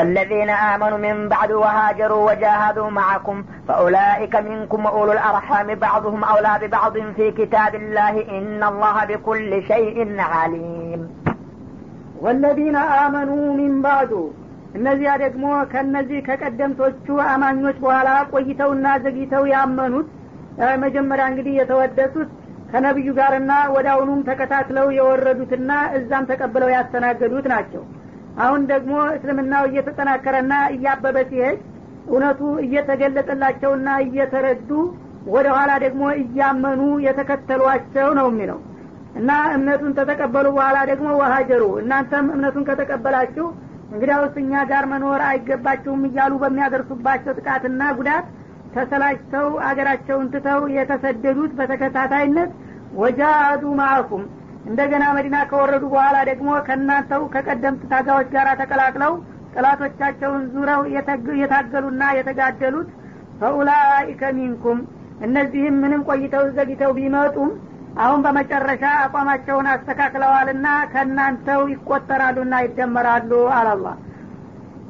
والذين آمنوا من بعد وهاجروا وجاهدوا معكم فأولئك منكم وأولو الأرحام بعضهم أولى ببعض في كتاب الله إن الله بكل شيء عليم ወለዚነ አመኑ ሚን ባዕዱ እነዚያ ደግሞ ከነዚህ ከቀደምቶቹ አማኞች በኋላ ቆይተውና ዘግይተው ያመኑት መጀመሪያ እንግዲህ የተወደሱት ከነቢዩ ጋርና ወደ አሁኑም ተከታትለው የወረዱትና እዛም ተቀብለው ያስተናገዱት ናቸው አሁን ደግሞ እስልምናው እየተጠናከረና እያበበ ሲሄድ እውነቱ እየተገለጠላቸውና እየተረዱ ወደ ኋላ ደግሞ እያመኑ የተከተሏቸው ነው የሚለው። እና እምነቱን ተተቀበሉ በኋላ ደግሞ ወሀጀሩ እናንተም እምነቱን ከተቀበላችሁ እንግዲያውስ እኛ ጋር መኖር አይገባችሁም እያሉ በሚያደርሱባቸው ጥቃትና ጉዳት ተሰላጅተው አገራቸውን ትተው የተሰደዱት በተከታታይነት ወጃዱ ማአኩም እንደገና መዲና ከወረዱ በኋላ ደግሞ ከእናንተው ከቀደምት ታጋዎች ጋር ተቀላቅለው ጥላቶቻቸውን ዙረው የታገሉና የተጋደሉት ፈኡላይከ ሚንኩም። እነዚህም ምንም ቆይተው ዘግተው ቢመጡም አሁን በመጨረሻ አቋማቸውን አስተካክለዋልና ከእናንተው ይቆጠራሉና ይደመራሉ አላላ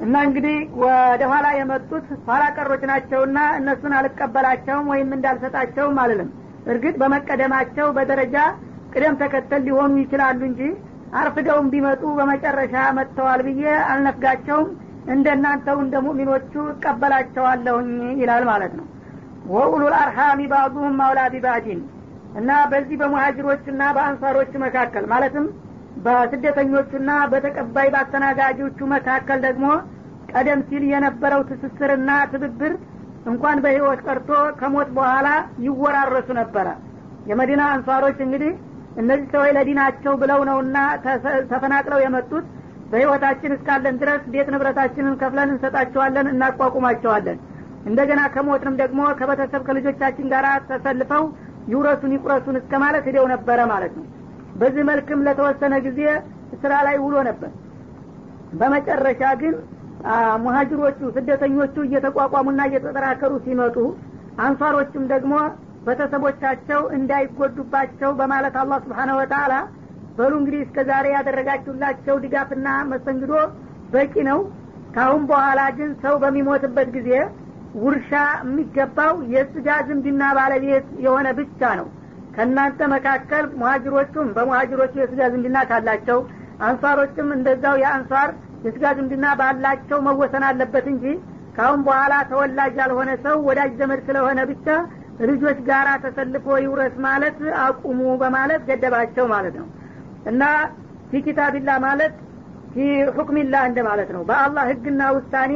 እና እንግዲህ ወደ ኋላ የመጡት ኋላ ቀሮች ናቸውና እነሱን አልቀበላቸውም ወይም እንዳልሰጣቸውም አልልም። እርግጥ በመቀደማቸው በደረጃ ቅደም ተከተል ሊሆኑ ይችላሉ እንጂ አርፍደውም ቢመጡ በመጨረሻ መጥተዋል ብዬ አልነፍጋቸውም። እንደናንተው እንደ ሙእሚኖቹ እቀበላቸዋለሁኝ ይላል ማለት ነው። ወኡሉል አርሃሚ ባዕዱሁም ማውላ ቢባዕዲን እና በዚህ በሙሀጅሮችና በአንሳሮች መካከል ማለትም በስደተኞቹና በተቀባይ በአስተናጋጆቹ መካከል ደግሞ ቀደም ሲል የነበረው ትስስርና ትብብር እንኳን በህይወት ቀርቶ ከሞት በኋላ ይወራረሱ ነበረ። የመዲና አንሷሮች እንግዲህ እነዚህ ሰዎች ለዲናቸው ብለው ነውና ተፈናቅለው የመጡት በህይወታችን እስካለን ድረስ ቤት ንብረታችንን ከፍለን እንሰጣቸዋለን እናቋቁማቸዋለን። እንደገና ከሞትንም ደግሞ ከቤተሰብ ከልጆቻችን ጋር ተሰልፈው ይውረሱን ይቁረሱን እስከ ማለት ሂደው ነበረ ማለት ነው። በዚህ መልክም ለተወሰነ ጊዜ ስራ ላይ ውሎ ነበር። በመጨረሻ ግን ሙሀጅሮቹ ስደተኞቹ እየተቋቋሙና እየተጠራከሩ ሲመጡ አንሷሮችም ደግሞ ቤተሰቦቻቸው እንዳይጎዱባቸው በማለት አላህ ስብሓነ ወተአላ በሉ እንግዲህ እስከ ዛሬ ያደረጋችሁላቸው ድጋፍና መስተንግዶ በቂ ነው። ካሁን በኋላ ግን ሰው በሚሞትበት ጊዜ ውርሻ የሚገባው የስጋ ዝምድና ባለቤት የሆነ ብቻ ነው። ከእናንተ መካከል ሙሀጅሮቹም በሙሀጅሮቹ የስጋ ዝምድና ካላቸው አንሷሮችም እንደዛው የአንሷር የስጋ ዝምድና ባላቸው መወሰን አለበት እንጂ ካሁን በኋላ ተወላጅ ያልሆነ ሰው ወዳጅ ዘመድ ስለሆነ ብቻ ልጆች ጋራ ተሰልፎ ይውረስ ማለት አቁሙ በማለት ገደባቸው ማለት ነው። እና ፊ ኪታቢላ ማለት ፊ ሁክሚላ እንደ ማለት ነው። በአላህ ህግና ውሳኔ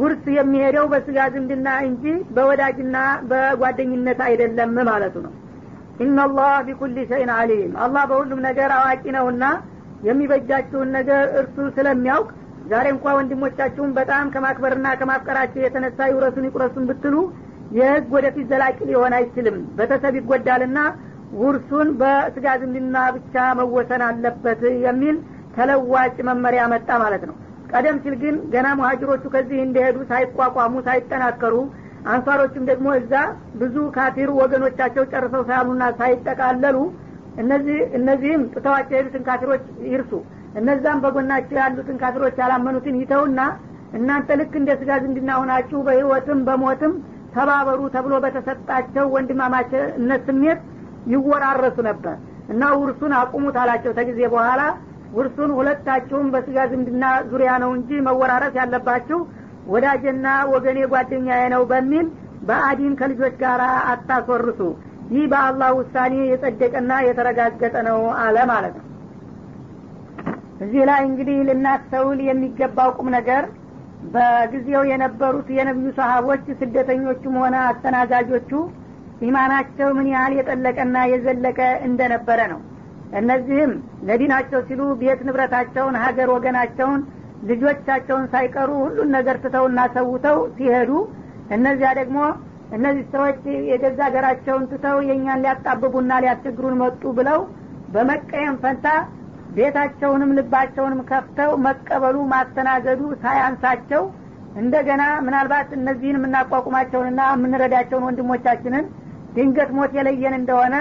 ውርስ የሚሄደው በስጋ ዝምድና እንጂ በወዳጅና በጓደኝነት አይደለም ማለቱ ነው። ኢናላህ ቢኩል ሸይን አሊም አላህ በሁሉም ነገር አዋቂ ነውና የሚበጃችሁን ነገር እርሱ ስለሚያውቅ ዛሬ እንኳ ወንድሞቻችሁን በጣም ከማክበርና ከማፍቀራቸው የተነሳ ይውረሱን ይቁረሱን ብትሉ የህግ ወደፊት ዘላቂ ሊሆን አይችልም። ቤተሰብ ይጎዳልና ውርሱን በስጋ ዝምድና ብቻ መወሰን አለበት የሚል ተለዋጭ መመሪያ መጣ ማለት ነው። ቀደም ሲል ግን ገና ሙሀጅሮቹ ከዚህ እንደሄዱ ሳይቋቋሙ ሳይጠናከሩ አንሷሮችም ደግሞ እዛ ብዙ ካፊር ወገኖቻቸው ጨርሰው ሳያሉና ሳይጠቃለሉ እነዚህ እነዚህም ጥተዋቸው የሄዱትን ካፊሮች ይርሱ። እነዛም በጎናቸው ያሉትን ካፊሮች ያላመኑትን ይተውና እናንተ ልክ እንደ ስጋ ዝምድና ሆናችሁ በህይወትም በሞትም ተባበሩ ተብሎ በተሰጣቸው ወንድማማችነት ስሜት ይወራረሱ ነበር እና ውርሱን አቁሙት አላቸው። ተጊዜ በኋላ ውርሱን ሁለታችሁም በስጋ ዝምድና ዙሪያ ነው እንጂ መወራረስ ያለባችሁ ወዳጀና ወገኔ ጓደኛዬ ነው በሚል በአዲን ከልጆች ጋር አታስወርሱ። ይህ በአላህ ውሳኔ የጸደቀና የተረጋገጠ ነው አለ ማለት ነው። እዚህ ላይ እንግዲህ ልናስተውል የሚገባው ቁም ነገር በጊዜው የነበሩት የነቢዩ ሰሀቦች ስደተኞቹም ሆነ አስተናጋጆቹ ኢማናቸው ምን ያህል የጠለቀና የዘለቀ እንደነበረ ነው። እነዚህም ለዲናቸው ሲሉ ቤት ንብረታቸውን ሀገር ወገናቸውን ልጆቻቸውን ሳይቀሩ ሁሉን ነገር ትተውና ሰውተው ሲሄዱ እነዚያ ደግሞ እነዚህ ሰዎች የገዛ ሀገራቸውን ትተው የእኛን ሊያጣብቡና ሊያስቸግሩን መጡ ብለው በመቀየም ፈንታ ቤታቸውንም ልባቸውንም ከፍተው መቀበሉ ማስተናገዱ ሳያንሳቸው እንደገና ምናልባት እነዚህን የምናቋቁማቸውንና የምንረዳቸውን ወንድሞቻችንን ድንገት ሞት የለየን እንደሆነ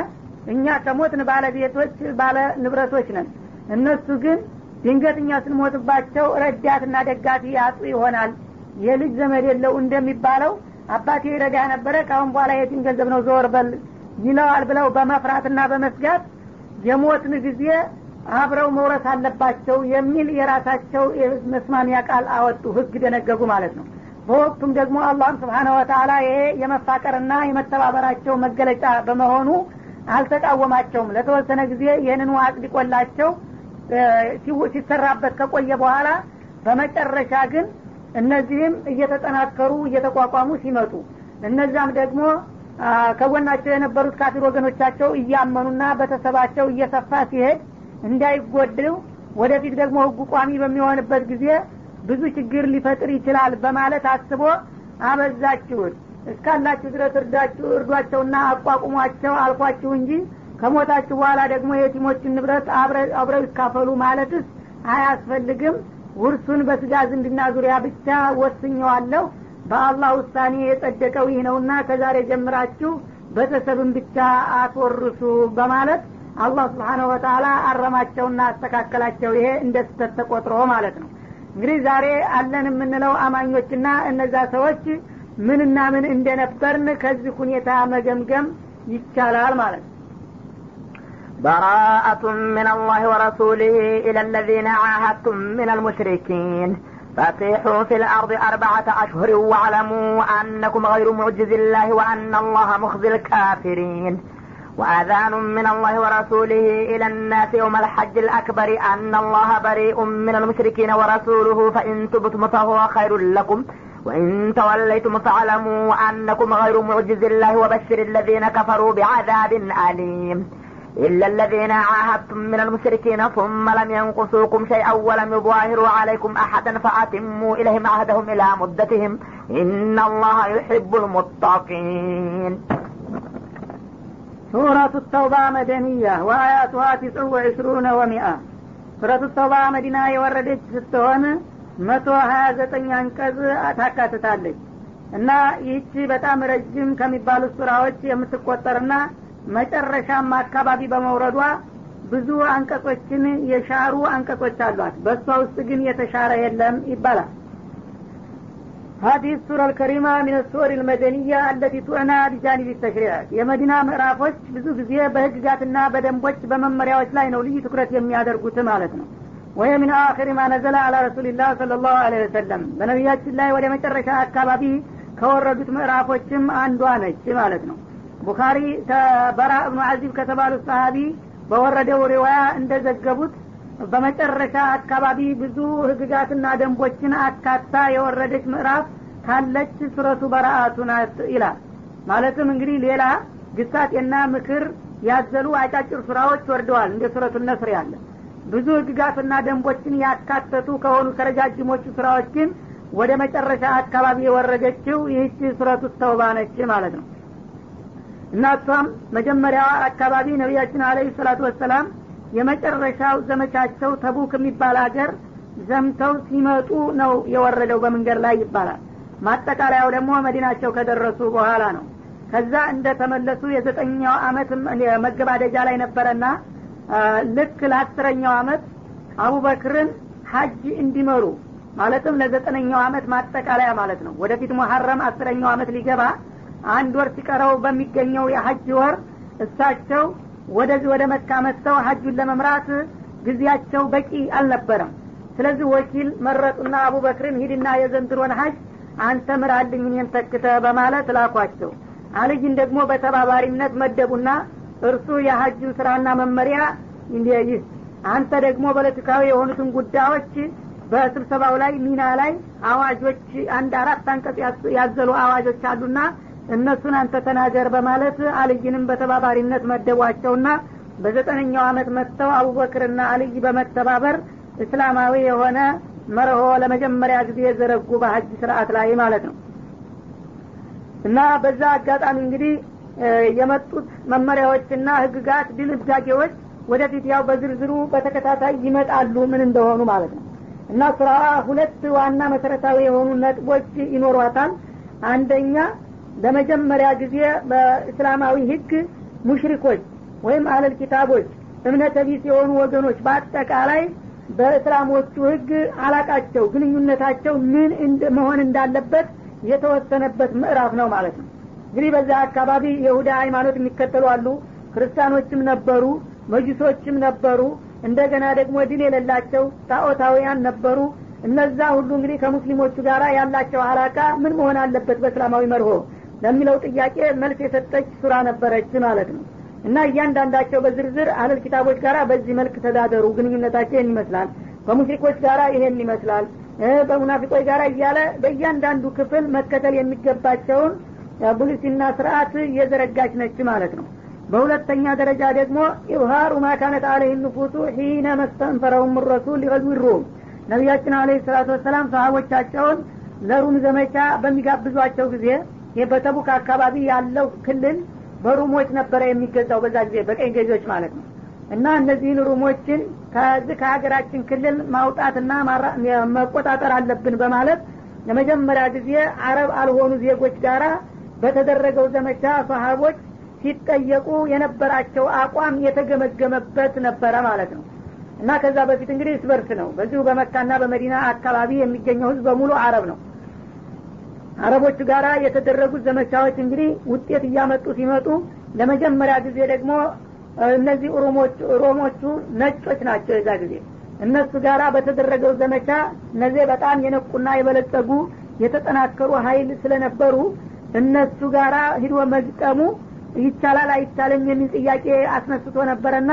እኛ ከሞትን ባለቤቶች ባለ ንብረቶች ነን። እነሱ ግን ድንገትኛ ስንሞትባቸው ረዳትና ደጋፊ ያጡ ይሆናል። የልጅ ዘመድ የለው እንደሚባለው አባቴ ይረዳ ነበረ ካሁን በኋላ የቲም ገንዘብ ነው ዘወር በል ይለዋል ብለው በመፍራትና በመስጋት የሞትን ጊዜ አብረው መውረስ አለባቸው የሚል የራሳቸው መስማሚያ ቃል አወጡ ህግ ደነገጉ ማለት ነው። በወቅቱም ደግሞ አላህም ስብሓነ ወተላ ይሄ የመፋቀርና የመተባበራቸው መገለጫ በመሆኑ አልተቃወማቸውም። ለተወሰነ ጊዜ ይህንኑ አጽድቆላቸው ሲሰራበት ከቆየ በኋላ በመጨረሻ ግን እነዚህም እየተጠናከሩ እየተቋቋሙ ሲመጡ እነዛም ደግሞ ከጎናቸው የነበሩት ካፊር ወገኖቻቸው እያመኑና በተሰባቸው እየሰፋ ሲሄድ እንዳይጎድው ወደፊት ደግሞ ህጉ ቋሚ በሚሆንበት ጊዜ ብዙ ችግር ሊፈጥር ይችላል በማለት አስቦ አበዛችሁት። እስካላችሁ ድረስ እርዳችሁ እርዷቸውና አቋቁሟቸው አልኳችሁ እንጂ ከሞታችሁ በኋላ ደግሞ የቲሞችን ንብረት አብረው ይካፈሉ ማለትስ አያስፈልግም። ውርሱን በስጋ ዝምድና ዙሪያ ብቻ ወስኘዋለሁ በአላህ ውሳኔ የጸደቀው ይህ ነውና ከዛሬ ጀምራችሁ ቤተሰብን ብቻ አትወርሱ በማለት አላህ ስብሓነሁ ወተላ አረማቸውና አስተካከላቸው ይሄ እንደ ስተት ተቆጥሮ ማለት ነው እንግዲህ ዛሬ አለን የምንለው አማኞችና እነዛ ሰዎች ምንና ምን እንደነበርን ከዚህ ሁኔታ መገምገም ይቻላል ማለት ነው براءة من الله ورسوله إلى الذين عاهدتم من المشركين فسيحوا في الأرض أربعة أشهر واعلموا أنكم غير معجز الله وأن الله مخزي الكافرين وآذان من الله ورسوله إلى الناس يوم الحج الأكبر أن الله بريء من المشركين ورسوله. فإن تبتم فهو خير لكم. وإن توليتم فاعلموا أنكم غير معجز الله وبشر الذين كفروا بعذاب أليم. إلا الذين عاهدتم من المشركين ثم لم ينقصوكم شيئا ولم يظاهروا عليكم أحدا فأتموا إليهم عهدهم إلى مدتهم. إن الله يحب المتقين. ሱረቱ ተውባ መደንያ ወአያቱሃ ቲስዑ ወዕሽሩነ ወሚአ። ሱረቱ ተውባ መዲና የወረደች ስትሆን መቶ ሀያ ዘጠኝ አንቀጽ ታካትታለች እና ይህቺ በጣም ረጅም ከሚባሉ ሱራዎች የምትቆጠርና መጨረሻም አካባቢ በመውረዷ ብዙ አንቀጾችን የሻሩ አንቀጾች አሏት። በእሷ ውስጥ ግን የተሻረ የለም ይባላል هذه السورة الكريمة من السور المدنية التي تعنى بجانب التشريعات የመዲና ምዕራፎች ብዙ ጊዜ በህግጋትና በደንቦች በመመሪያዎች ላይ ነው ልዩ ትኩረት የሚያደርጉት ማለት ነው ወይ ምን አክር ማ ነዘለ አላ ረሱልላህ ስለ ላሁ ወሰለም በነቢያችን ላይ ወደ መጨረሻ አካባቢ ከወረዱት ምዕራፎችም አንዷ ነች ማለት ነው ቡኻሪ በራ እብኑ አዚብ ከተባሉት ሰሀቢ በወረደው ሪዋያ እንደዘገቡት በመጨረሻ አካባቢ ብዙ ህግጋትና ደንቦችን አካታ የወረደች ምዕራፍ ካለች ሱረቱ በረአቱ ናት ይላል። ማለትም እንግዲህ ሌላ ግሳጤና ምክር ያዘሉ አጫጭር ሱራዎች ወርደዋል። እንደ ሱረቱ ነስር ያለ ብዙ ህግጋትና ደንቦችን ያካተቱ ከሆኑ ከረጃጅሞቹ ስራዎች ግን ወደ መጨረሻ አካባቢ የወረደችው ይህች ሱረቱ ተውባ ማለት ነው። እና እሷም መጀመሪያዋ አካባቢ ነቢያችን አለህ ሰላቱ ወሰላም የመጨረሻው ዘመቻቸው ተቡክ የሚባል ሀገር ዘምተው ሲመጡ ነው የወረደው በመንገድ ላይ ይባላል። ማጠቃለያው ደግሞ መዲናቸው ከደረሱ በኋላ ነው። ከዛ እንደተመለሱ የዘጠኛው አመት መገባደጃ ላይ ነበረና ልክ ለአስረኛው አመት አቡበክርን ሀጅ እንዲመሩ ማለትም ለዘጠነኛው አመት ማጠቃለያ ማለት ነው። ወደፊት ሙሐረም አስረኛው አመት ሊገባ አንድ ወር ሲቀረው በሚገኘው የሀጅ ወር እሳቸው ወደዚህ ወደ መካ መጥተው ሀጁን ለመምራት ጊዜያቸው በቂ አልነበረም። ስለዚህ ወኪል መረጡና አቡበክርን ሂድና የዘንድሮን ሀጅ አንተ ምራልኝ እኔን ተክተ በማለት ላኳቸው። አልይን ደግሞ በተባባሪነት መደቡና እርሱ የሀጁን ስራና መመሪያ ይህ አንተ ደግሞ ፖለቲካዊ የሆኑትን ጉዳዮች በስብሰባው ላይ ሚና ላይ አዋጆች አንድ አራት አንቀጽ ያዘሉ አዋጆች አሉና እነሱን አንተ ተናገር በማለት አልይንም በተባባሪነት መደቧቸውና በዘጠነኛው አመት መጥተው አቡበክርና አልይ በመተባበር እስላማዊ የሆነ መርሆ ለመጀመሪያ ጊዜ የዘረጉ በሀጅ ስርአት ላይ ማለት ነው። እና በዛ አጋጣሚ እንግዲህ የመጡት መመሪያዎችና ህግጋት ድንጋጌዎች ወደፊት ያው በዝርዝሩ በተከታታይ ይመጣሉ ምን እንደሆኑ ማለት ነው። እና ስራዋ ሁለት ዋና መሰረታዊ የሆኑ ነጥቦች ይኖሯታል። አንደኛ ለመጀመሪያ ጊዜ በእስላማዊ ህግ ሙሽሪኮች ወይም አለል ኪታቦች እምነተ ቢስ የሆኑ ወገኖች በአጠቃላይ በእስላሞቹ ህግ አላቃቸው ግንኙነታቸው ምን መሆን እንዳለበት የተወሰነበት ምዕራፍ ነው ማለት ነው። እንግዲህ በዛ አካባቢ የሁዳ ሃይማኖት የሚከተሉ አሉ። ክርስቲያኖችም ነበሩ መጅሶችም ነበሩ እንደገና ደግሞ ድል የሌላቸው ጣዖታውያን ነበሩ። እነዛ ሁሉ እንግዲህ ከሙስሊሞቹ ጋር ያላቸው አላቃ ምን መሆን አለበት በእስላማዊ መርሆ ለሚለው ጥያቄ መልስ የሰጠች ሱራ ነበረች ማለት ነው። እና እያንዳንዳቸው በዝርዝር አህለል ኪታቦች ጋር በዚህ መልክ ተዳደሩ። ግንኙነታቸው ይህን ይመስላል። ከሙሽሪኮች ጋር ይሄን ይመስላል። በሙናፊቆች ጋር እያለ በእያንዳንዱ ክፍል መከተል የሚገባቸውን ቡሊሲና ስርአት እየዘረጋች ነች ማለት ነው። በሁለተኛ ደረጃ ደግሞ ኢብሃሩ ማካነት አለህ ንፉሱ ሒነ መስተንፈረውም ረሱል ሊገዙ ሩም። ነቢያችን አለ ሰላቱ ወሰላም ሰሀቦቻቸውን ለሩም ዘመቻ በሚጋብዟቸው ጊዜ ይህ በተቡክ አካባቢ ያለው ክልል በሩሞች ነበረ የሚገዛው በዛ ጊዜ በቀኝ ገዢዎች ማለት ነው። እና እነዚህን ሩሞችን ከዚህ ከሀገራችን ክልል ማውጣትና መቆጣጠር አለብን በማለት ለመጀመሪያ ጊዜ አረብ አልሆኑ ዜጎች ጋራ በተደረገው ዘመቻ ሰሀቦች ሲጠየቁ የነበራቸው አቋም የተገመገመበት ነበረ ማለት ነው። እና ከዛ በፊት እንግዲህ እስበርስ ነው። በዚሁ በመካና በመዲና አካባቢ የሚገኘው ህዝብ በሙሉ አረብ ነው አረቦቹ ጋር የተደረጉት ዘመቻዎች እንግዲህ ውጤት እያመጡ ሲመጡ ለመጀመሪያ ጊዜ ደግሞ እነዚህ ሮሞቹ ነጮች ናቸው የዛ ጊዜ። እነሱ ጋራ በተደረገው ዘመቻ እነዚህ በጣም የነቁና የበለጸጉ የተጠናከሩ ሀይል ስለነበሩ እነሱ ጋራ ሂዶ መግጠሙ ይቻላል አይቻልም የሚል ጥያቄ አስነስቶ ነበረና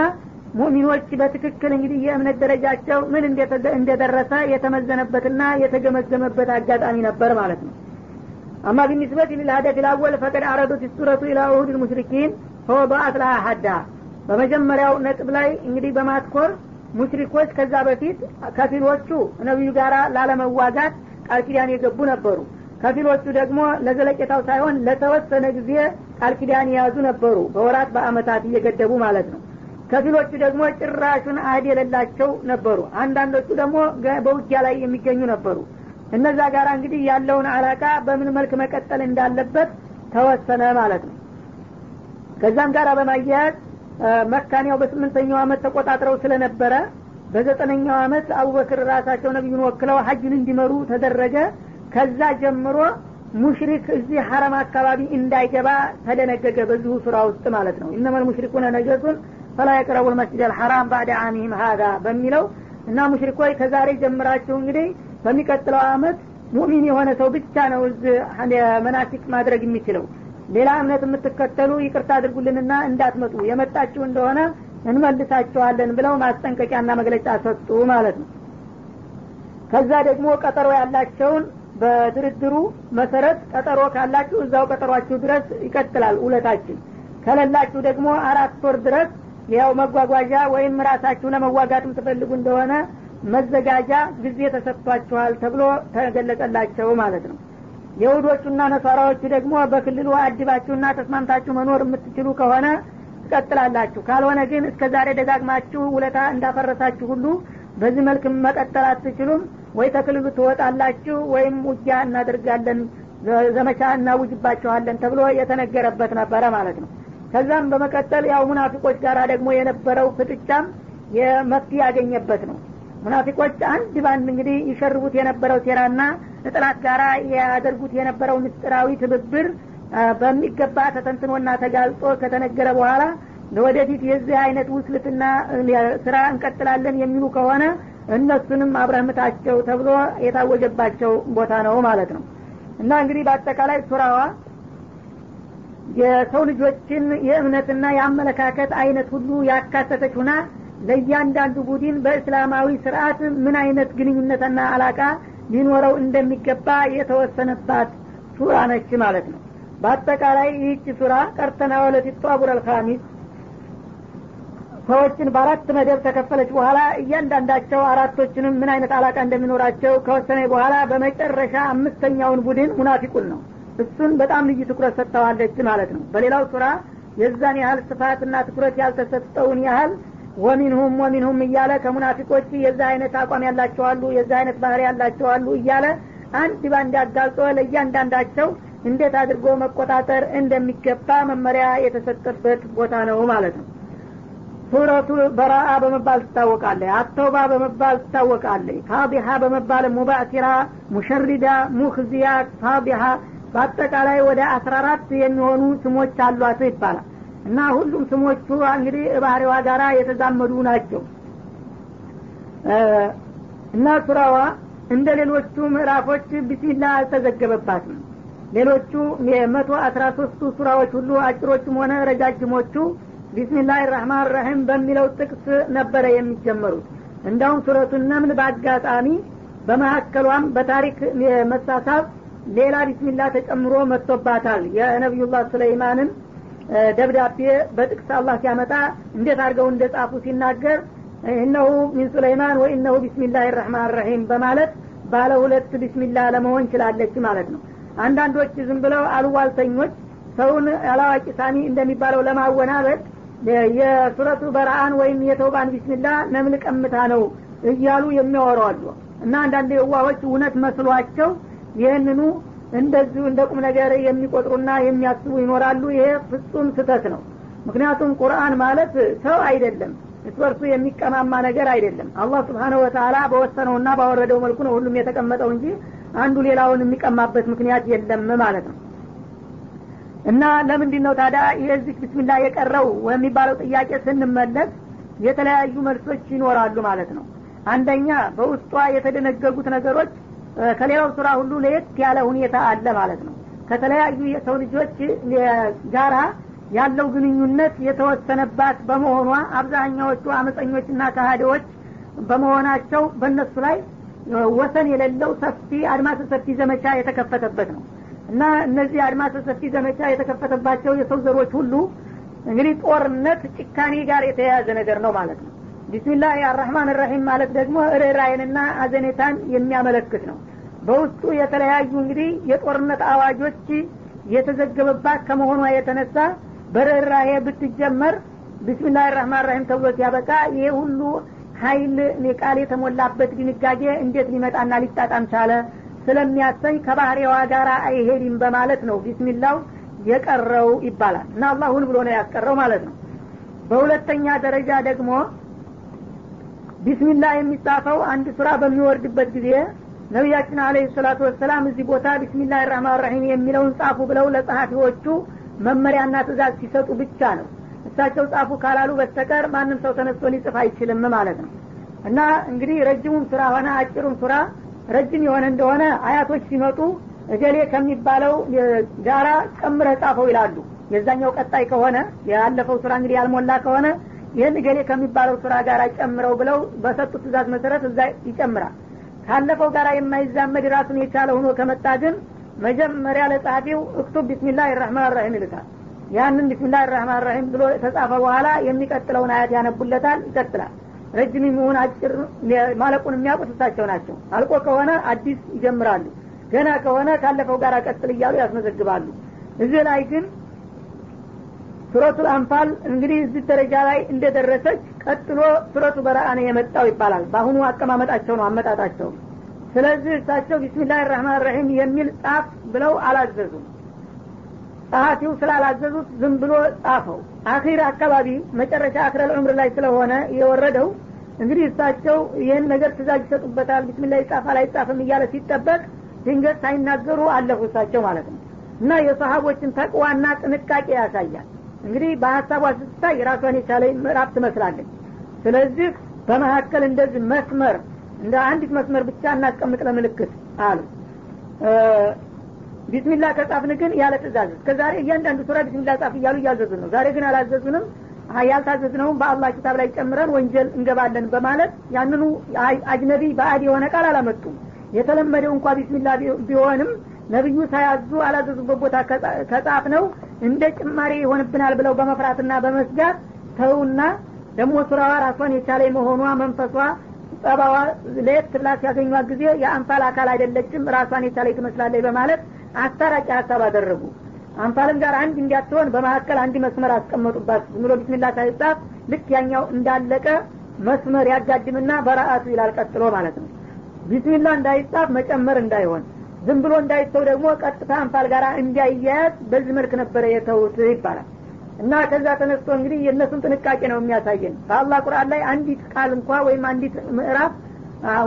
ሙሚኖች በትክክል እንግዲህ የእምነት ደረጃቸው ምን እንደደረሰ የተመዘነበትና የተገመገመበት አጋጣሚ ነበር ማለት ነው አማ ልልሀደፍ ልአወል ፈቀድ አረዱት ሱረቱ ኢላ ኡሁድ ልሙሽሪኪን ፈወضአት ለሃ ሀዳ በመጀመሪያው ነጥብ ላይ እንግዲህ በማትኮር ሙሽሪኮች ከዛ በፊት ከፊሎቹ ነቢዩ ጋር ላለመዋጋት ቃል ኪዳን የገቡ ነበሩ። ከፊሎቹ ደግሞ ለዘለቄታው ሳይሆን ለተወሰነ ጊዜ ቃል ኪዳን የያዙ ነበሩ። በወራት በአመታት እየገደቡ ማለት ነው። ከፊሎቹ ደግሞ ጭራሹን አህድ የሌላቸው ነበሩ። አንዳንዶቹ ደግሞ በውጊያ ላይ የሚገኙ ነበሩ እነዛ ጋር እንግዲህ ያለውን አላቃ በምን መልክ መቀጠል እንዳለበት ተወሰነ ማለት ነው። ከዛም ጋር በማያያዝ መካንያው በስምንተኛው አመት ተቆጣጥረው ስለነበረ በዘጠነኛው አመት አቡበክር ራሳቸው ነቢዩን ወክለው ሀጅን እንዲመሩ ተደረገ። ከዛ ጀምሮ ሙሽሪክ እዚህ ሐረም አካባቢ እንዳይገባ ተደነገገ በዚሁ ሱራ ውስጥ ማለት ነው። እነመል ሙሽሪኩነ ነጀሱን ፈላ የቅረቡ ልመስጅድ አልሐራም ባዕደ አሚህም ሀዛ በሚለው እና ሙሽሪኮች ከዛሬ ጀምራችሁ እንግዲህ በሚቀጥለው አመት ሙሚን የሆነ ሰው ብቻ ነው መናፊቅ ማድረግ የሚችለው። ሌላ እምነት የምትከተሉ ይቅርታ አድርጉልንና እንዳትመጡ የመጣችሁ እንደሆነ እንመልሳቸዋለን ብለው ማስጠንቀቂያና መግለጫ ሰጡ ማለት ነው። ከዛ ደግሞ ቀጠሮ ያላቸውን በድርድሩ መሰረት ቀጠሮ ካላችሁ እዛው ቀጠሯችሁ ድረስ ይቀጥላል ውለታችን። ከሌላችሁ ደግሞ አራት ወር ድረስ ያው መጓጓዣ ወይም ራሳችሁ ለመዋጋት የምትፈልጉ እንደሆነ መዘጋጃ ጊዜ ተሰጥቷችኋል ተብሎ ተገለጸላቸው ማለት ነው። የሁዶቹና ነሷራዎቹ ደግሞ በክልሉ አድባችሁና ተስማምታችሁ መኖር የምትችሉ ከሆነ ትቀጥላላችሁ። ካልሆነ ግን እስከ ዛሬ ደጋግማችሁ ውለታ እንዳፈረሳችሁ ሁሉ በዚህ መልክ መቀጠል አትችሉም። ወይ ተክልሉ ትወጣላችሁ ወይም ውጊያ እናደርጋለን ዘመቻ እናውጅባችኋለን ተብሎ የተነገረበት ነበረ ማለት ነው። ከዛም በመቀጠል ያው ሙናፊቆች ጋር ደግሞ የነበረው ፍጥጫም የመፍትሄ ያገኘበት ነው ሙናፊቆች አንድ ባንድ እንግዲህ ይሸርቡት የነበረው ሴራና እጥላት ጋር ያደርጉት የነበረው ምስጢራዊ ትብብር በሚገባ ተተንትኖና ተጋልጦ ከተነገረ በኋላ ለወደፊት የዚህ አይነት ውስልትና ስራ እንቀጥላለን የሚሉ ከሆነ እነሱንም አብረህምታቸው ተብሎ የታወጀባቸው ቦታ ነው ማለት ነው። እና እንግዲህ በአጠቃላይ ሱራዋ የሰው ልጆችን የእምነትና የአመለካከት አይነት ሁሉ ያካተተች ሁና ለእያንዳንዱ ቡድን በእስላማዊ ስርአት ምን አይነት ግንኙነትና አላቃ ሊኖረው እንደሚገባ የተወሰነባት ሱራ ነች ማለት ነው። በአጠቃላይ ይህች ሱራ ቀርተና ወለት ጧቡር አልካሚስ ሰዎችን በአራት መደብ ተከፈለች በኋላ እያንዳንዳቸው አራቶችንም ምን አይነት አላቃ እንደሚኖራቸው ከወሰነ በኋላ በመጨረሻ አምስተኛውን ቡድን ሙናፊቁን ነው። እሱን በጣም ልዩ ትኩረት ሰጥተዋለች ማለት ነው። በሌላው ሱራ የዛን ያህል ስፋትና ትኩረት ያልተሰጠውን ያህል ወሚንሁም ወሚንሁም እያለ ከሙናፊቆች የዛ አይነት አቋም ያላቸዋሉ የዛ አይነት ባህሪ ያላቸዋሉ እያለ አንድ ባንድ አጋልጦ ለእያንዳንዳቸው እንዴት አድርጎ መቆጣጠር እንደሚገባ መመሪያ የተሰጠበት ቦታ ነው ማለት ነው። ሱረቱ በራአ በመባል ትታወቃለች አተውባ በመባል ትታወቃለች ፋቢሃ በመባል ሙባሲራ ሙሸሪዳ ሙክዚያ ፋቢሃ በአጠቃላይ ወደ አስራ አራት የሚሆኑ ስሞች አሏት ይባላል እና ሁሉም ስሞቹ እንግዲህ ባህሪዋ ጋራ የተዛመዱ ናቸው። እና ሱራዋ እንደ ሌሎቹ ምዕራፎች ቢስሚላ አልተዘገበባትም። ሌሎቹ የመቶ አስራ ሶስቱ ሱራዎች ሁሉ አጭሮቹም ሆነ ረጃጅሞቹ ቢስሚላህ ራህማን ራሒም በሚለው ጥቅስ ነበረ የሚጀመሩት። እንዳውም ሱረቱ ነምን በአጋጣሚ በመካከሏም በታሪክ መሳሳብ ሌላ ቢስሚላ ተጨምሮ መጥቶባታል። የነቢዩላህ ሱለይማንን ደብዳቤ በጥቅስ አላህ ሲያመጣ እንዴት አድርገው እንደ ጻፉ ሲናገር እነሁ ሚን ሱለይማን ወኢነሁ ቢስሚላህ ራህማን ራሒም በማለት ባለ ሁለት ቢስሚላ ለመሆን ችላለች ማለት ነው። አንዳንዶች ዝም ብለው አሉዋልተኞች ሰውን አላዋቂ ሳሚ እንደሚባለው ለማወናበድ የሱረቱ በረአን ወይም የተውባን ቢስሚላ ነምን ነው እያሉ የሚያወሩ እና አንዳንድ የዋሆች እውነት መስሏቸው ይህንኑ እንደዚሁ እንደ ቁም ነገር የሚቆጥሩና የሚያስቡ ይኖራሉ። ይሄ ፍጹም ስተት ነው። ምክንያቱም ቁርአን ማለት ሰው አይደለም። እስበርሱ የሚቀማማ ነገር አይደለም። አላህ ስብሓነ ወተላ በወሰነውና ባወረደው መልኩ ነው ሁሉም የተቀመጠው እንጂ አንዱ ሌላውን የሚቀማበት ምክንያት የለም ማለት ነው። እና ለምንድን ነው ታዲያ የዚህ ብስሚላ የቀረው የሚባለው ጥያቄ ስንመለስ የተለያዩ መልሶች ይኖራሉ ማለት ነው። አንደኛ በውስጧ የተደነገጉት ነገሮች ከሌላው ስራ ሁሉ ለየት ያለ ሁኔታ አለ ማለት ነው። ከተለያዩ የሰው ልጆች ጋራ ያለው ግንኙነት የተወሰነባት በመሆኗ አብዛኛዎቹ አመፀኞችና ካህዲዎች በመሆናቸው በእነሱ ላይ ወሰን የሌለው ሰፊ አድማስ ሰፊ ዘመቻ የተከፈተበት ነው። እና እነዚህ አድማስ ሰፊ ዘመቻ የተከፈተባቸው የሰው ዘሮች ሁሉ እንግዲህ ጦርነት ጭካኔ ጋር የተያያዘ ነገር ነው ማለት ነው ቢስሚላህ አራህማን ራሒም ማለት ደግሞ ርኅራይንና አዘኔታን የሚያመለክት ነው። በውስጡ የተለያዩ እንግዲህ የጦርነት አዋጆች የተዘገበባት ከመሆኗ የተነሳ በርኅራሄ ብትጀመር ቢስሚላህ ራህማን ራሒም ተብሎ ሲያበቃ ይሄ ሁሉ ሀይል ቃል የተሞላበት ድንጋጌ እንዴት ሊመጣና ሊጣጣም ቻለ ስለሚያሰኝ ከባህሪዋ ጋር አይሄድም በማለት ነው ቢስሚላው የቀረው ይባላል። እና አላሁን ብሎ ነው ያስቀረው ማለት ነው። በሁለተኛ ደረጃ ደግሞ ቢስሚላህ የሚጻፈው አንድ ሱራ በሚወርድበት ጊዜ ነቢያችን አለ ሰላቱ ወሰላም እዚህ ቦታ ቢስሚላህ ራህማን ራሒም የሚለውን ጻፉ ብለው ለጸሐፊዎቹ መመሪያና ትእዛዝ ሲሰጡ ብቻ ነው። እሳቸው ጻፉ ካላሉ በስተቀር ማንም ሰው ተነስቶ ሊጽፍ አይችልም ማለት ነው። እና እንግዲህ ረጅሙም ሱራ ሆነ አጭሩም ሱራ ረጅም የሆነ እንደሆነ አያቶች ሲመጡ እገሌ ከሚባለው ጋራ ጨምረህ ጻፈው ይላሉ። የዛኛው ቀጣይ ከሆነ ያለፈው ሱራ እንግዲህ ያልሞላ ከሆነ ይህን እገሌ ከሚባለው ሱራ ጋር ጨምረው ብለው በሰጡት ትእዛዝ መሰረት እዛ ይጨምራል። ካለፈው ጋር የማይዛመድ ራሱን የቻለ ሆኖ ከመጣ ግን መጀመሪያ ለጸሐፊው እክቱብ ቢስሚላህ ራህማን ራሒም ይልታል ያንን ቢስሚላህ ራህማን ራሒም ብሎ ተጻፈ በኋላ የሚቀጥለውን አያት ያነቡለታል ይቀጥላል። ረጅም የሚሆን አጭር ማለቁን የሚያውቁት እሳቸው ናቸው። አልቆ ከሆነ አዲስ ይጀምራሉ። ገና ከሆነ ካለፈው ጋር ቀጥል እያሉ ያስመዘግባሉ። እዚህ ላይ ግን ሱረቱ አንፋል እንግዲህ እዚህ ደረጃ ላይ እንደደረሰች ቀጥሎ ሱረቱ በረአ የመጣው ይባላል። በአሁኑ አቀማመጣቸው ነው አመጣጣቸው ስለዚህ እሳቸው ቢስሚላህ ራህማን ራሒም የሚል ጻፍ ብለው አላዘዙም። ጸሐፊው ስላላዘዙት ዝም ብሎ ጻፈው። አኺር አካባቢ መጨረሻ አክረል ዑምር ላይ ስለሆነ የወረደው እንግዲህ እሳቸው ይህን ነገር ትእዛዝ ይሰጡበታል ቢስሚላ ይጻፋል አይጻፍም እያለ ሲጠበቅ ድንገት ሳይናገሩ አለፉ እሳቸው ማለት ነው። እና የሰሀቦችን ተቅዋና ጥንቃቄ ያሳያል እንግዲህ በሀሳቧ ስትታይ ራሷን የቻለ ምዕራፍ ትመስላለች። ስለዚህ በመካከል እንደዚህ መስመር እንደ አንዲት መስመር ብቻ እናስቀምጥ ለምልክት አሉ። ቢስሚላ ከጻፍን ግን ያለ ትእዛዝ። እስከ ዛሬ እያንዳንዱ ሱራ ቢስሚላ ጻፍ እያሉ እያዘዙን ነው። ዛሬ ግን አላዘዙንም። ያልታዘዝነውም በአላህ ኪታብ ላይ ጨምረን ወንጀል እንገባለን በማለት ያንኑ አጅነቢ በአድ የሆነ ቃል አላመጡም። የተለመደው እንኳ ቢስሚላ ቢሆንም ነቢዩ ሳያዙ አላዘዙበት ቦታ ከጻፍ ነው እንደ ጭማሪ ይሆንብናል ብለው በመፍራትና በመስጋት ተውና ደግሞ ሱራዋ ራሷን የቻለ መሆኗ መንፈሷ ጸባዋ ለየት ብላ ሲያገኟት ጊዜ የአንፋል አካል አይደለችም ራሷን የቻለ ትመስላለች በማለት አስታራቂ ሀሳብ አደረጉ። አንፋልም ጋር አንድ እንዲያትሆን በመካከል አንድ መስመር አስቀመጡባት። ብሎ ቢስሚላ ሳይጻፍ ልክ ያኛው እንዳለቀ መስመር ያጋድምና በረአቱ ይላል ቀጥሎ ማለት ነው። ቢስሚላ እንዳይጻፍ መጨመር እንዳይሆን ዝም ብሎ እንዳይተው ደግሞ ቀጥታ አንፋል ጋር እንዲያያያዝ በዚህ መልክ ነበረ የተውት ይባላል። እና ከዛ ተነስቶ እንግዲህ የእነሱን ጥንቃቄ ነው የሚያሳየን። በአላህ ቁርአን ላይ አንዲት ቃል እንኳ ወይም አንዲት ምዕራፍ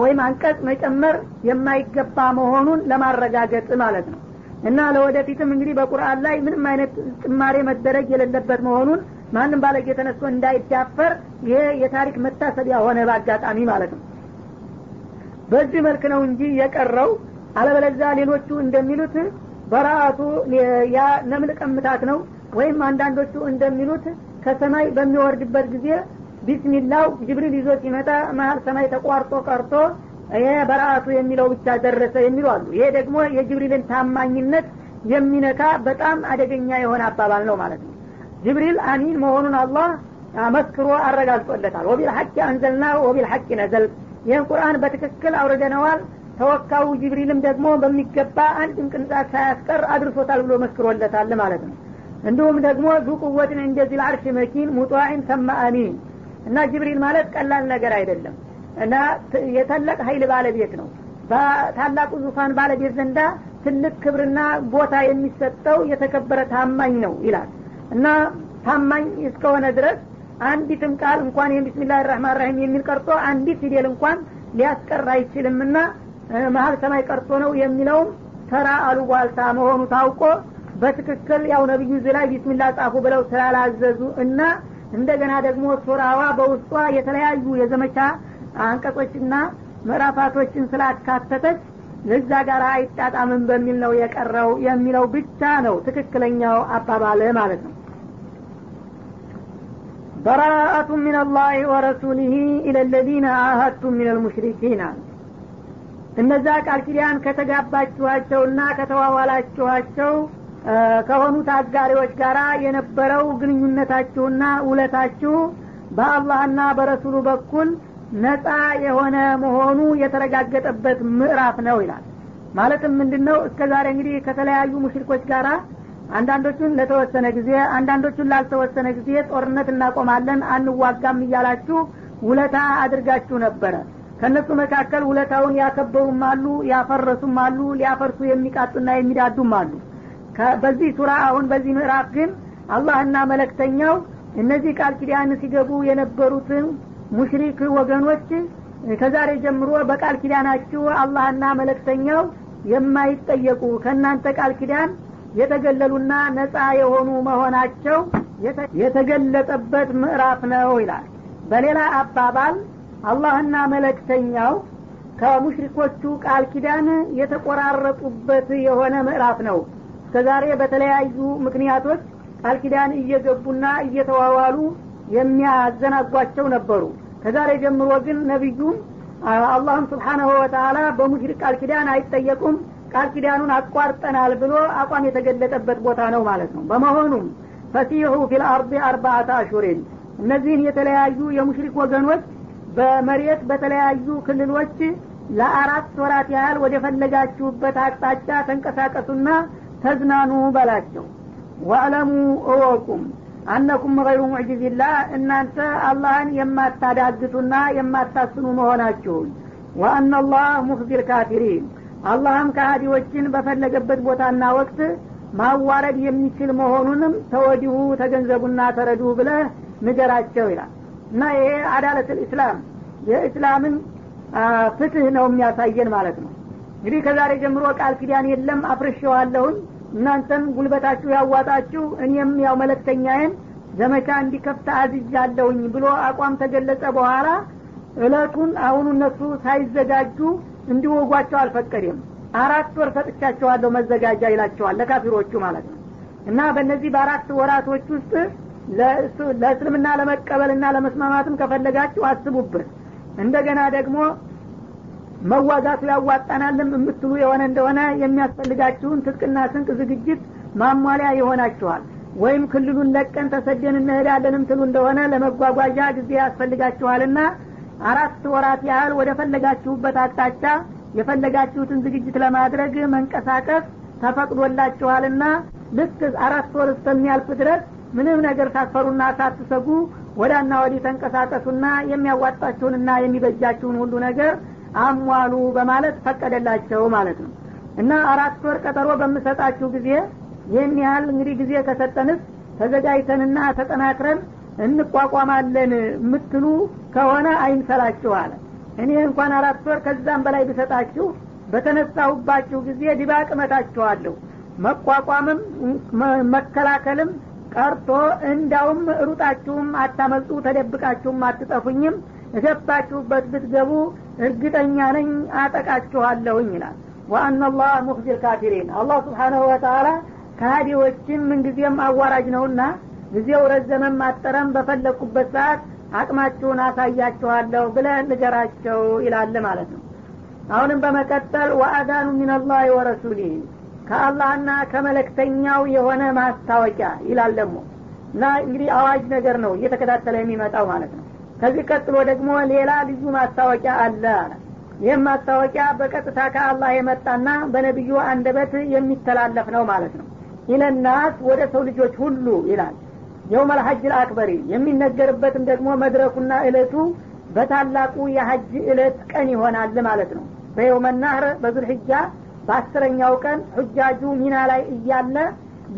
ወይም አንቀጽ መጨመር የማይገባ መሆኑን ለማረጋገጥ ማለት ነው። እና ለወደፊትም እንግዲህ በቁርአን ላይ ምንም አይነት ጭማሬ መደረግ የሌለበት መሆኑን ማንም ባለጌ ተነስቶ እንዳይዳፈር ይሄ የታሪክ መታሰቢያ ሆነ በአጋጣሚ ማለት ነው። በዚህ መልክ ነው እንጂ የቀረው አለበለዛ ሌሎቹ እንደሚሉት በራአቱ ያ ነምል ቀምታት ነው። ወይም አንዳንዶቹ እንደሚሉት ከሰማይ በሚወርድበት ጊዜ ቢስሚላው ጅብሪል ይዞ ሲመጣ መሀል ሰማይ ተቋርጦ ቀርቶ ይሄ የሚለው ብቻ ደረሰ የሚሉ አሉ። ይሄ ደግሞ የጅብሪልን ታማኝነት የሚነካ በጣም አደገኛ የሆነ አባባል ነው ማለት ነው። ጅብሪል አሚን መሆኑን አላህ መስክሮ አረጋግጦለታል። ወቢል ሐቂ አንዘልና ወቢል ሐቂ ነዘል። ይህን ቁርአን በትክክል አውርደነዋል ተወካዩ ጅብሪልም ደግሞ በሚገባ አንድም ቅንጣት ሳያስቀር አድርሶታል ብሎ መስክሮለታል ማለት ነው። እንዲሁም ደግሞ ዙ ቁወትን እንደዚህ ልአርሽ መኪን ሙጧዒን ሰማ አሚን እና ጅብሪል ማለት ቀላል ነገር አይደለም እና የታላቅ ሀይል ባለቤት ነው። በታላቁ ዙፋን ባለቤት ዘንዳ ትልቅ ክብርና ቦታ የሚሰጠው የተከበረ ታማኝ ነው ይላል። እና ታማኝ እስከሆነ ድረስ አንዲትም ቃል እንኳን ይህም ራህማን ራሂም የሚል ቀርቶ አንዲት ፊደል እንኳን ሊያስቀር አይችልምና መሀል ሰማይ ቀርቶ ነው የሚለውም ተራ አሉባልታ መሆኑ ታውቆ በትክክል ያው ነቢዩ እዚህ ላይ ቢስሚላ ጻፉ ብለው ስላላዘዙ እና እንደገና ደግሞ ሱራዋ በውስጧ የተለያዩ የዘመቻ አንቀጾችና ምዕራፋቶችን ስላካተተች ለዛ ጋር አይጣጣምም በሚል ነው የቀረው የሚለው ብቻ ነው ትክክለኛው አባባል ማለት ነው። በራአቱ ምን አላህ ወረሱሊህ ኢለ ለዚነ አሀድቱም ምን ልሙሽሪኪን አለ እነዛ ቃል ኪዳን ከተጋባችኋቸውና ከተዋዋላችኋቸው ከሆኑት አጋሪዎች ጋር የነበረው ግንኙነታችሁና ውለታችሁ በአላህና በረሱሉ በኩል ነጻ የሆነ መሆኑ የተረጋገጠበት ምዕራፍ ነው ይላል። ማለትም ምንድን ነው እስከ ዛሬ እንግዲህ ከተለያዩ ሙሽሪኮች ጋር አንዳንዶቹን ለተወሰነ ጊዜ አንዳንዶቹን ላልተወሰነ ጊዜ ጦርነት እናቆማለን አንዋጋም እያላችሁ ውለታ አድርጋችሁ ነበረ ከእነሱ መካከል ውለታውን ያከበሩም አሉ ያፈረሱም አሉ ሊያፈርሱ የሚቃጡና የሚዳዱም አሉ። በዚህ ሱራ አሁን በዚህ ምዕራፍ ግን አላህና መለክተኛው እነዚህ ቃል ኪዳን ሲገቡ የነበሩትን ሙሽሪክ ወገኖች ከዛሬ ጀምሮ በቃል ኪዳናችሁ አላህና መለክተኛው የማይጠየቁ ከእናንተ ቃል ኪዳን የተገለሉና ነጻ የሆኑ መሆናቸው የተገለጠበት ምዕራፍ ነው ይላል። በሌላ አባባል አላህና መለክተኛው ከሙሽሪኮቹ ቃል ኪዳን የተቆራረጡበት የሆነ ምዕራፍ ነው። እስከዛሬ በተለያዩ ምክንያቶች ቃል ኪዳን እየገቡና እየተዋዋሉ የሚያዘናጓቸው ነበሩ። ከዛሬ ጀምሮ ግን ነቢዩም አላህም ስብሓናሁ ወተላ በሙሽሪክ ቃል ኪዳን አይጠየቁም ቃል ኪዳኑን አቋርጠናል ብሎ አቋም የተገለጠበት ቦታ ነው ማለት ነው። በመሆኑም فسيحوا في الأرض أربعة أشهر እነዚህን የተለያዩ የሙሽሪክ ወገኖች በመሬት በተለያዩ ክልሎች ለአራት ወራት ያህል ወደ ፈለጋችሁበት አቅጣጫ ተንቀሳቀሱና ተዝናኑ በላቸው። واعلموا እወቁም أنكم غير معجزي الله እናንተ አላህን የማታዳግቱና የማታስኑ መሆናችሁን وأن الله مخزي الكافرين አላህም ከሃዲዎችን በፈለገበት ቦታና ወቅት ማዋረድ የሚችል መሆኑንም ተወዲሁ ተገንዘቡና ተረዱ ብለህ ንገራቸው ይላል እና ይሄ አዳለት ልእስላም የእስላምን ፍትህ ነው የሚያሳየን ማለት ነው። እንግዲህ ከዛሬ ጀምሮ ቃል ኪዳን የለም። አፍርሸዋለሁኝ እናንተን ጉልበታችሁ ያዋጣችሁ እኔም ያው መለክተኛዬን ዘመቻ እንዲከፍት አዝጃለሁኝ ብሎ አቋም ተገለጸ በኋላ እለቱን አሁኑ እነሱ ሳይዘጋጁ እንዲወጓቸው አልፈቀድም አራት ወር ሰጥቻቸዋለሁ መዘጋጃ ይላቸዋል ለካፊሮቹ ማለት ነው። እና በእነዚህ በአራት ወራቶች ውስጥ ለእስልምና ለመቀበልና ለመስማማትም ከፈለጋችሁ አስቡበት። እንደገና ደግሞ መዋጋቱ ያዋጣናልም የምትሉ የሆነ እንደሆነ የሚያስፈልጋችሁን ትጥቅና ስንቅ ዝግጅት ማሟሊያ ይሆናችኋል። ወይም ክልሉን ለቀን ተሰደን እንሄዳለንም ትሉ እንደሆነ ለመጓጓዣ ጊዜ ያስፈልጋችኋልና አራት ወራት ያህል ወደ ፈለጋችሁበት አቅጣጫ የፈለጋችሁትን ዝግጅት ለማድረግ መንቀሳቀስ ተፈቅዶላችኋልና ልክ አራት ወር እስከሚያልፍ ድረስ ምንም ነገር ሳትፈሩና ሳትሰጉ ወዳና ወዲህ ተንቀሳቀሱና የሚያዋጣችሁንና የሚበጃችሁን ሁሉ ነገር አሟሉ በማለት ፈቀደላቸው ማለት ነው። እና አራት ወር ቀጠሮ በምሰጣችሁ ጊዜ ይህን ያህል እንግዲህ ጊዜ ከሰጠንስ ተዘጋጅተንና ተጠናክረን እንቋቋማለን የምትሉ ከሆነ አይንሰላችሁ አለ። እኔ እንኳን አራት ወር ከዛም በላይ ብሰጣችሁ በተነሳሁባችሁ ጊዜ ድባቅ እመታችኋለሁ። መቋቋምም መከላከልም ቀርቶ እንዳውም ሩጣችሁም አታመልጡ ተደብቃችሁም አትጠፉኝም እገባችሁበት ብትገቡ እርግጠኛ ነኝ አጠቃችኋለሁኝ ይላል። ወአናላህ ሙክዚል ካፊሪን። አላህ ስብሓናሁ ወተላ ከሃዲዎችን ምንጊዜም አዋራጅ ነውና ጊዜው ረዘመም አጠረም በፈለግኩበት ሰዓት አቅማችሁን አሳያችኋለሁ ብለ ንገራቸው ይላል ማለት ነው። አሁንም በመቀጠል ወአዳኑ ሚንላህ ወረሱሊህ ከአላህና ከመለክተኛው የሆነ ማስታወቂያ ይላል ደግሞ። እና እንግዲህ አዋጅ ነገር ነው እየተከታተለ የሚመጣው ማለት ነው። ከዚህ ቀጥሎ ደግሞ ሌላ ልዩ ማስታወቂያ አለ። ይህም ማስታወቂያ በቀጥታ ከአላህ የመጣና በነቢዩ አንደበት የሚተላለፍ ነው ማለት ነው። ኢለናስ ወደ ሰው ልጆች ሁሉ ይላል። የውመል ሀጅ አክበሪ የሚነገርበትም ደግሞ መድረኩና እለቱ በታላቁ የሀጅ እለት ቀን ይሆናል ማለት ነው። በየውመናህር በዙልሕጃ በአስረኛው ቀን ሁጃጁ ሚና ላይ እያለ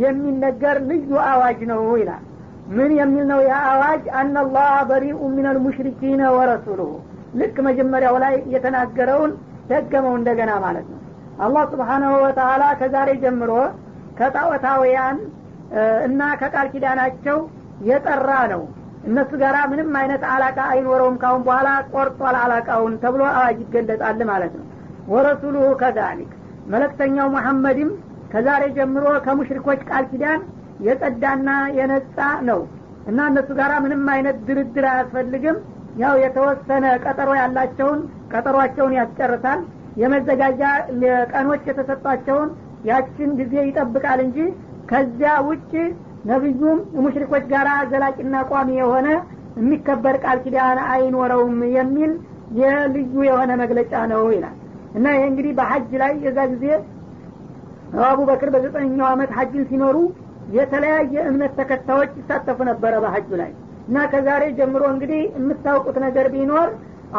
የሚነገር ልዩ አዋጅ ነው ይላል። ምን የሚል ነው ያ አዋጅ? አናላህ በሪኡ ምን አልሙሽሪኪነ ወረሱሉሁ ልክ መጀመሪያው ላይ የተናገረውን ደገመው እንደገና ማለት ነው። አላህ ስብሓናሁ ወተላ ከዛሬ ጀምሮ ከጣዖታውያን እና ከቃል ኪዳናቸው የጠራ ነው። እነሱ ጋር ምንም አይነት አላቃ አይኖረውም። ካሁን በኋላ ቆርጧል አላቃውን ተብሎ አዋጅ ይገለጣል ማለት ነው። ወረሱሉሁ ከዛሊክ መለክተኛው መሐመድም ከዛሬ ጀምሮ ከሙሽሪኮች ቃል ኪዳን የጸዳና የነጻ ነው እና እነሱ ጋር ምንም አይነት ድርድር አያስፈልግም። ያው የተወሰነ ቀጠሮ ያላቸውን ቀጠሯቸውን ያስጨርሳል። የመዘጋጃ ቀኖች የተሰጧቸውን ያችን ጊዜ ይጠብቃል እንጂ ከዚያ ውጭ ነቢዩም ሙሽሪኮች ጋር ዘላቂና ቋሚ የሆነ የሚከበር ቃል ኪዳን አይኖረውም የሚል የልዩ የሆነ መግለጫ ነው ይላል እና ይህ እንግዲህ በሀጅ ላይ የዛ ጊዜ አቡበክር በዘጠነኛው አመት ሀጅን ሲኖሩ የተለያየ እምነት ተከታዮች ይሳተፉ ነበረ በሀጁ ላይ። እና ከዛሬ ጀምሮ እንግዲህ የምታውቁት ነገር ቢኖር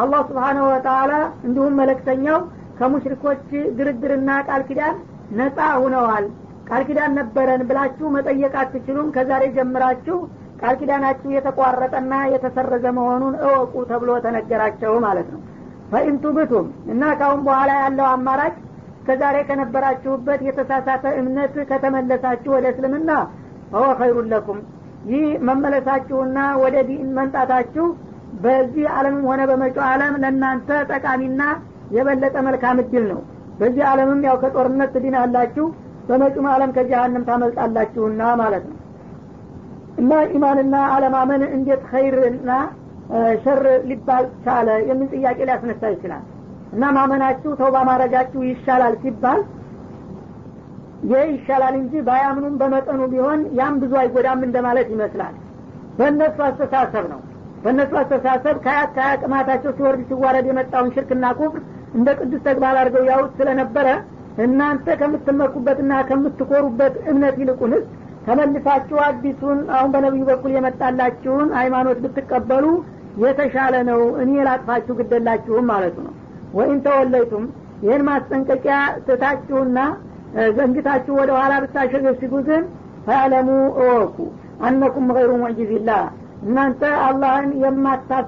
አላህ ስብሓነሁ ወተላ እንዲሁም መለክተኛው ከሙሽሪኮች ድርድርና ቃል ኪዳን ነጻ ሁነዋል። ቃል ኪዳን ነበረን ብላችሁ መጠየቅ አትችሉም። ከዛሬ ጀምራችሁ ቃል ኪዳናችሁ የተቋረጠና የተሰረዘ መሆኑን እወቁ ተብሎ ተነገራቸው ማለት ነው ፈኢንቱብቱም እና ካሁን በኋላ ያለው አማራጭ እስከዛሬ ከነበራችሁበት የተሳሳተ እምነት ከተመለሳችሁ ወደ እስልምና فهو خير لكم። ይህ መመለሳችሁና ወደ ዲን መምጣታችሁ በዚህ አለምም ሆነ በመጪው አለም ለእናንተ ጠቃሚና የበለጠ መልካም እድል ነው። በዚህ አለምም ያው ከጦርነት ትድናላችሁ በመጪውም አለም ከጀሃንም ታመልጣላችሁና ማለት ነው። እና ኢማንና አለማመን እንዴት ኸይርና ሸር ሊባል ቻለ የሚል ጥያቄ ሊያስነሳ ይችላል። እና ማመናችሁ ተውባ ማድረጋችሁ ይሻላል ሲባል ይህ ይሻላል እንጂ ባያምኑም በመጠኑ ቢሆን ያም ብዙ አይጎዳም እንደማለት ይመስላል። በእነሱ አስተሳሰብ ነው። በእነሱ አስተሳሰብ ከያት ከአቅማታቸው ሲወርድ ሲዋረድ የመጣውን ሽርክና ኩፍር እንደ ቅዱስ ተግባር አድርገው ያውት ስለነበረ እናንተ ከምትመኩበትና ከምትኮሩበት እምነት ይልቁንስ ተመልሳችሁ አዲሱን አሁን በነቢዩ በኩል የመጣላችሁን ሃይማኖት ብትቀበሉ የተሻለ ነው እኔ ላጥፋችሁ ግደላችሁም ማለቱ ነው። ወይም ተወለይቱም ይህን ማስጠንቀቂያ ትታችሁና ዘንግታችሁ ወደ ኋላ ብታሸገሽጉ ግን ፈዕለሙ እወቁ። አነኩም ገይሩ ሙዕጂዝላህ እናንተ አላህን የማታስ